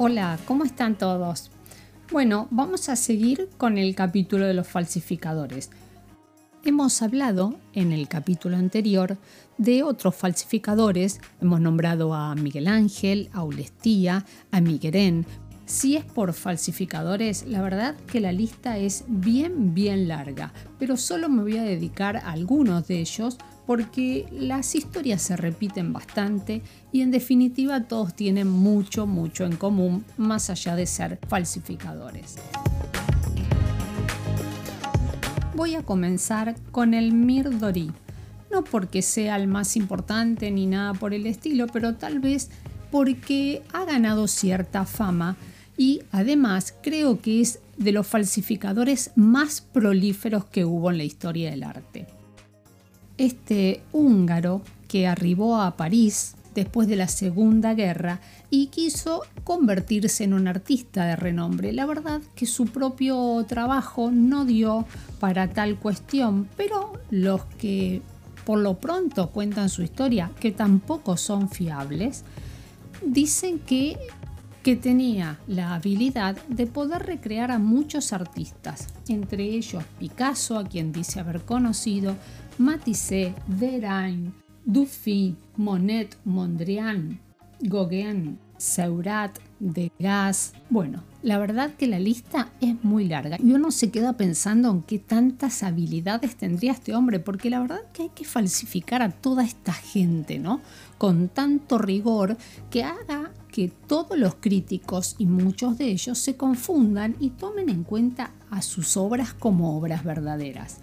Hola, ¿cómo están todos? Bueno, vamos a seguir con el capítulo de los falsificadores. Hemos hablado en el capítulo anterior de otros falsificadores. Hemos nombrado a Miguel Ángel, a Ulestía, a Miguelén. Si es por falsificadores, la verdad que la lista es bien, bien larga, pero solo me voy a dedicar a algunos de ellos porque las historias se repiten bastante y en definitiva todos tienen mucho, mucho en común más allá de ser falsificadores. Voy a comenzar con el Mirdori, no porque sea el más importante ni nada por el estilo, pero tal vez porque ha ganado cierta fama y además creo que es de los falsificadores más prolíferos que hubo en la historia del arte este húngaro que arribó a París después de la Segunda Guerra y quiso convertirse en un artista de renombre. La verdad que su propio trabajo no dio para tal cuestión, pero los que por lo pronto cuentan su historia, que tampoco son fiables, dicen que, que tenía la habilidad de poder recrear a muchos artistas, entre ellos Picasso, a quien dice haber conocido, Matisse, Derain, Dufy, Monet, Mondrian, Gauguin, Seurat, Degas. Bueno, la verdad que la lista es muy larga y uno se queda pensando en qué tantas habilidades tendría este hombre, porque la verdad que hay que falsificar a toda esta gente, ¿no? Con tanto rigor que haga que todos los críticos y muchos de ellos se confundan y tomen en cuenta a sus obras como obras verdaderas.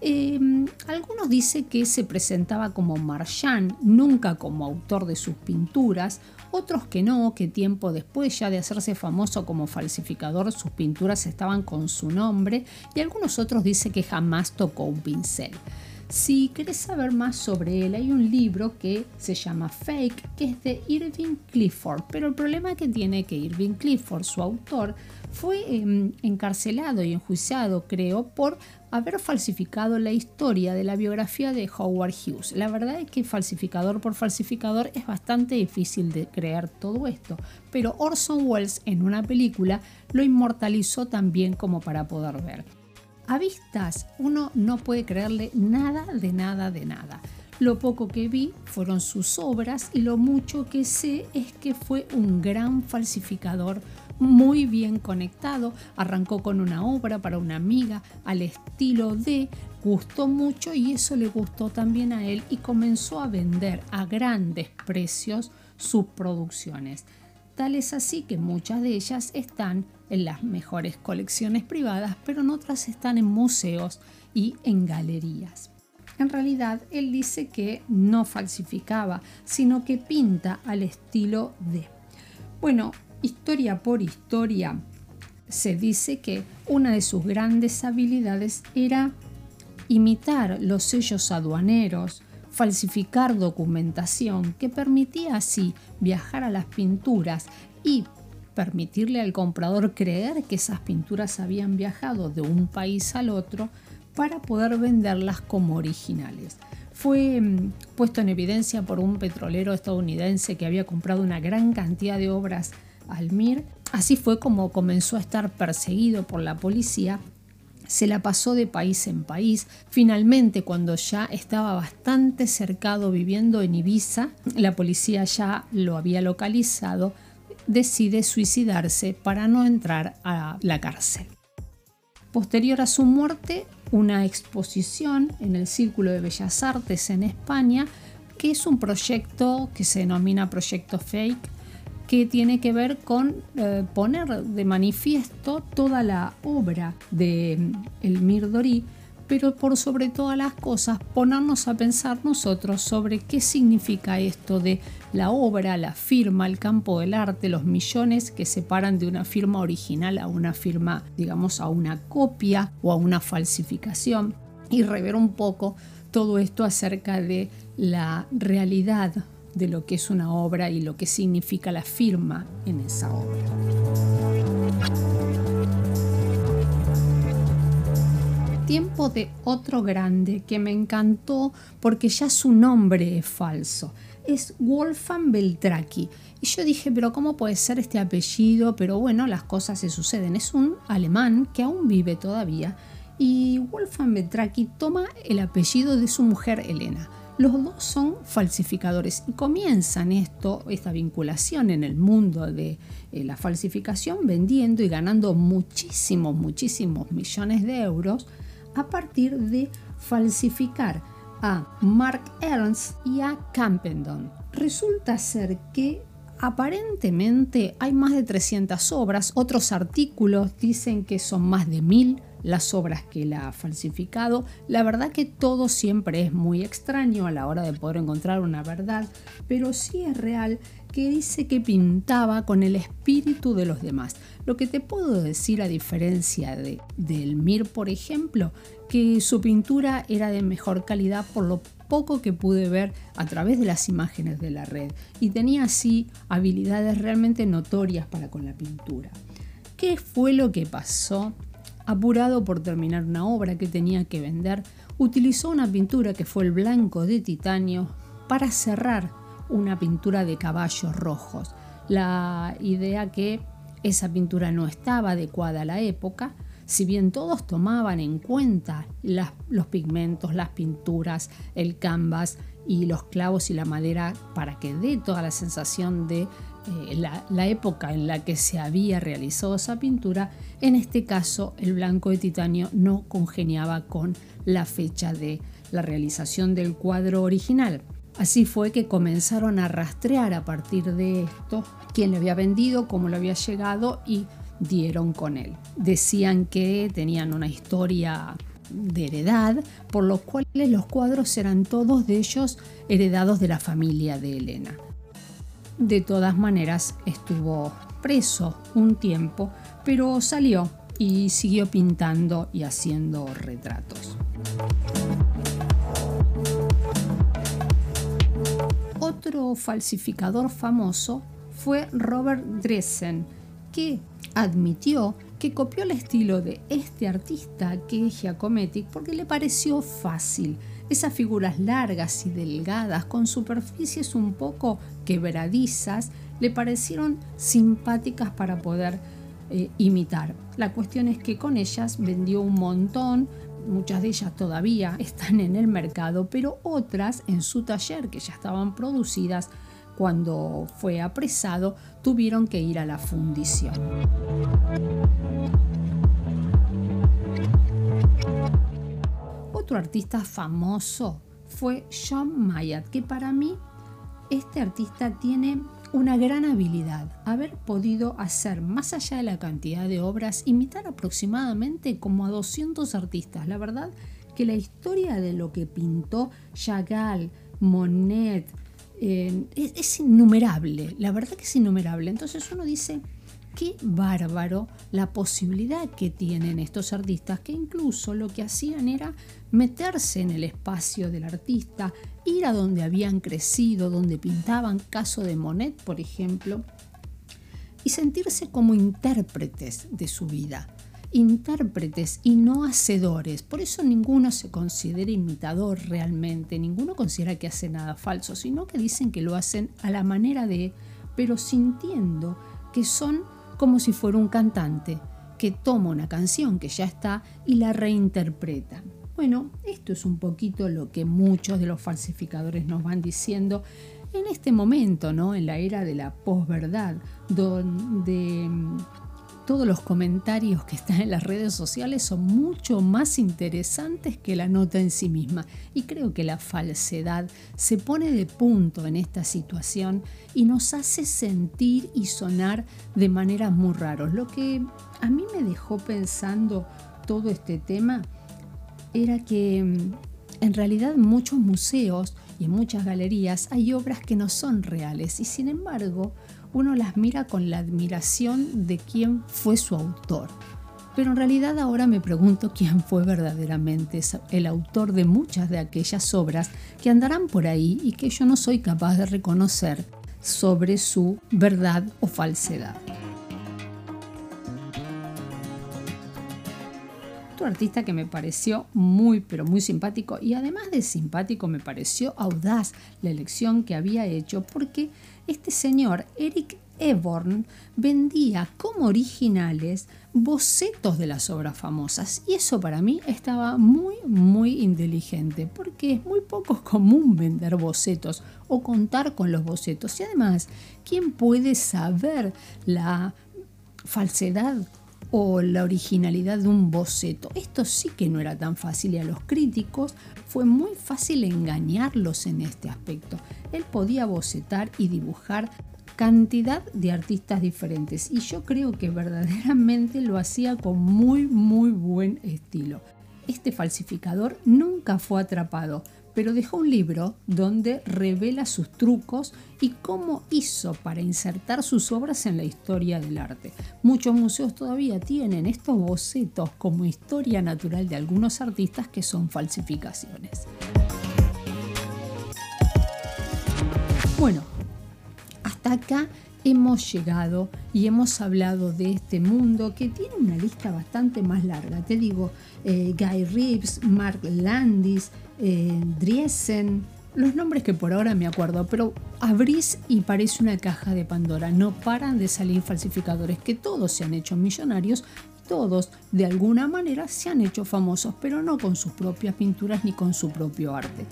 Em, algunos dicen que se presentaba como Marchand, nunca como autor de sus pinturas, otros que no, que tiempo después ya de hacerse famoso como falsificador sus pinturas estaban con su nombre y algunos otros dicen que jamás tocó un pincel. Si querés saber más sobre él, hay un libro que se llama Fake, que es de Irving Clifford, pero el problema que tiene que Irving Clifford, su autor, fue em, encarcelado y enjuiciado, creo, por haber falsificado la historia de la biografía de Howard Hughes. La verdad es que falsificador por falsificador es bastante difícil de creer todo esto, pero Orson Welles en una película lo inmortalizó también como para poder ver. A vistas uno no puede creerle nada de nada de nada. Lo poco que vi fueron sus obras y lo mucho que sé es que fue un gran falsificador muy bien conectado. Arrancó con una obra para una amiga al estilo de, gustó mucho y eso le gustó también a él y comenzó a vender a grandes precios sus producciones. Es así que muchas de ellas están en las mejores colecciones privadas, pero en otras están en museos y en galerías. En realidad, él dice que no falsificaba, sino que pinta al estilo de. Bueno, historia por historia, se dice que una de sus grandes habilidades era imitar los sellos aduaneros, falsificar documentación que permitía así viajar a las pinturas y permitirle al comprador creer que esas pinturas habían viajado de un país al otro para poder venderlas como originales. Fue mm, puesto en evidencia por un petrolero estadounidense que había comprado una gran cantidad de obras Almir. Así fue como comenzó a estar perseguido por la policía. Se la pasó de país en país. Finalmente, cuando ya estaba bastante cercado viviendo en Ibiza, la policía ya lo había localizado, decide suicidarse para no entrar a la cárcel. Posterior a su muerte, una exposición en el Círculo de Bellas Artes en España, que es un proyecto que se denomina Proyecto Fake, que tiene que ver con eh, poner de manifiesto toda la obra de mm, El Mirdori, pero por sobre todas las cosas ponernos a pensar nosotros sobre qué significa esto de la obra, la firma, el campo del arte, los millones que separan de una firma original a una firma, digamos, a una copia o a una falsificación y rever un poco todo esto acerca de la realidad de lo que es una obra y lo que significa la firma en esa obra. Tiempo de otro grande que me encantó porque ya su nombre es falso. es Wolfgang Beltraki. Y yo dije, pero ¿cómo puede ser este apellido? Pero bueno, las cosas se suceden. Es un alemán que aún vive todavía. Y Wolfgang Beltraki toma el apellido de su mujer Elena. Los dos son falsificadores y comienzan esto, esta vinculación en el mundo de eh, la falsificación vendiendo y ganando muchísimos, muchísimos millones de euros a partir de falsificar a Mark Ernst y a Campendon. Resulta ser que aparentemente hay más de 300 obras, otros artículos dicen que son más de 1000 las obras que él ha falsificado. La verdad que todo siempre es muy extraño a la hora de poder encontrar una verdad, pero sí es real que dice que pintaba con el espíritu de los demás. Lo que te puedo decir a diferencia de, del Mir, por ejemplo, que su pintura era de mejor calidad por lo poco que pude ver a través de las imágenes de la red y tenía así habilidades realmente notorias para con la pintura. ¿Qué fue lo que pasó? Apurado por terminar una obra que tenía que vender, utilizó una pintura que fue el blanco de titanio para cerrar una pintura de caballos rojos. La idea que esa pintura no estaba adecuada a la época, si bien todos tomaban en cuenta los pigmentos, las pinturas, el canvas y los clavos y la madera para que dé toda la sensación de eh, la, época en la que se había realizado esa pintura, en este caso el blanco de titanio no congeniaba con la fecha de la realización del cuadro original. Así fue que comenzaron a rastrear a partir de esto quién le había vendido, cómo le había llegado y dieron con él. Decían que tenían una historia de heredad, por lo cual los cuadros eran todos de ellos heredados de la familia de Elena. De todas maneras, estuvo preso un tiempo, pero salió y siguió pintando y haciendo retratos. Otro falsificador famoso fue Robert Dressen, que admitió que copió el estilo de este artista que es Giacometti porque le pareció fácil. Esas figuras largas y delgadas con superficies un poco quebradizas le parecieron simpáticas para poder eh, imitar. La cuestión es que con ellas vendió un montón, muchas de ellas todavía están en el mercado, pero otras en su taller que ya estaban producidas cuando fue apresado, tuvieron que ir a la fundición. Otro artista famoso fue John Mayat, que para mí este artista tiene una gran habilidad, haber podido hacer más allá de la cantidad de obras, imitar aproximadamente como a 200 artistas. La verdad que la historia de lo que pintó Chagall, Monet, es, innumerable, la verdad que es innumerable. Entonces uno dice, qué bárbaro la posibilidad que tienen estos artistas, que incluso lo que hacían era meterse en el espacio del artista, ir a donde habían crecido, donde pintaban, caso de Monet, por ejemplo, y sentirse como intérpretes de su vida intérpretes y no hacedores. Por eso ninguno se considera imitador realmente, ninguno considera que hace nada falso, sino que dicen que lo hacen a la manera de, pero sintiendo que son como si fuera un cantante que toma una canción que ya está y la reinterpreta. Bueno, esto es un poquito lo que muchos de los falsificadores nos van diciendo en este momento, ¿no? En la era de la posverdad, donde todos los comentarios que están en las redes sociales son mucho más interesantes que la nota en sí misma. Y creo que la falsedad se pone de punto en esta situación y nos hace sentir y sonar de maneras muy raros. Lo que a mí me dejó pensando todo este tema era que mm, en realidad muchos museos y en muchas galerías hay obras que no son reales y sin embargo uno las mira con la admiración de quién fue su autor. Pero en realidad ahora me pregunto quién fue verdaderamente el autor de muchas de aquellas obras que andarán por ahí y que yo no soy capaz de reconocer sobre su verdad o falsedad. Otro artista que me pareció muy, pero muy simpático y además de simpático me pareció audaz la elección que había hecho porque este señor, Eric Eborn, vendía como originales bocetos de las obras famosas y eso para mí estaba muy muy inteligente porque es muy poco común vender bocetos o contar con los bocetos y además quién puede saber la falsedad o la originalidad de un boceto. Esto sí que no era tan fácil y a los críticos fue muy fácil engañarlos en este aspecto. Él podía bocetar y dibujar cantidad de artistas diferentes y yo creo que verdaderamente lo hacía con muy muy buen estilo. Este falsificador nunca fue atrapado, pero dejó un libro donde revela sus trucos y cómo hizo para insertar sus obras en la historia del arte. Muchos museos todavía tienen estos bocetos como historia natural de algunos artistas que son falsificaciones. Bueno, hasta acá hemos llegado y hemos hablado de este mundo que tiene una lista bastante más larga. Te digo, eh, Guy Reeves, Mark Landis, eh, Driesen, los nombres que por ahora me acuerdo, pero abrís y parece una caja de Pandora. No paran de salir falsificadores que todos se han hecho millonarios todos de alguna manera se han hecho famosos, pero no con sus propias pinturas ni con su propio arte.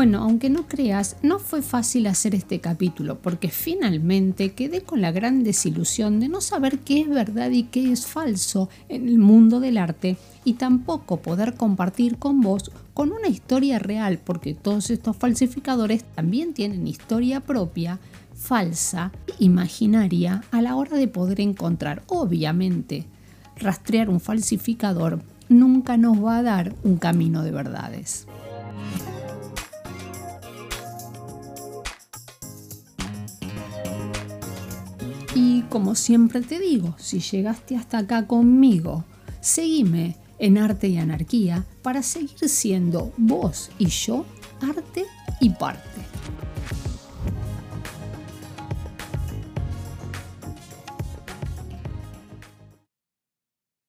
Bueno, aunque no creas, no fue fácil hacer este capítulo porque finalmente quedé con la gran desilusión de no saber qué es verdad y qué es falso en el mundo del arte y tampoco poder compartir con vos con una historia real porque todos estos falsificadores también tienen historia propia falsa, imaginaria a la hora de poder encontrar. Obviamente, rastrear un falsificador nunca nos va a dar un camino de verdades. Y como siempre te digo, si llegaste hasta acá conmigo, seguime en Arte y Anarquía para seguir siendo vos y yo arte y parte.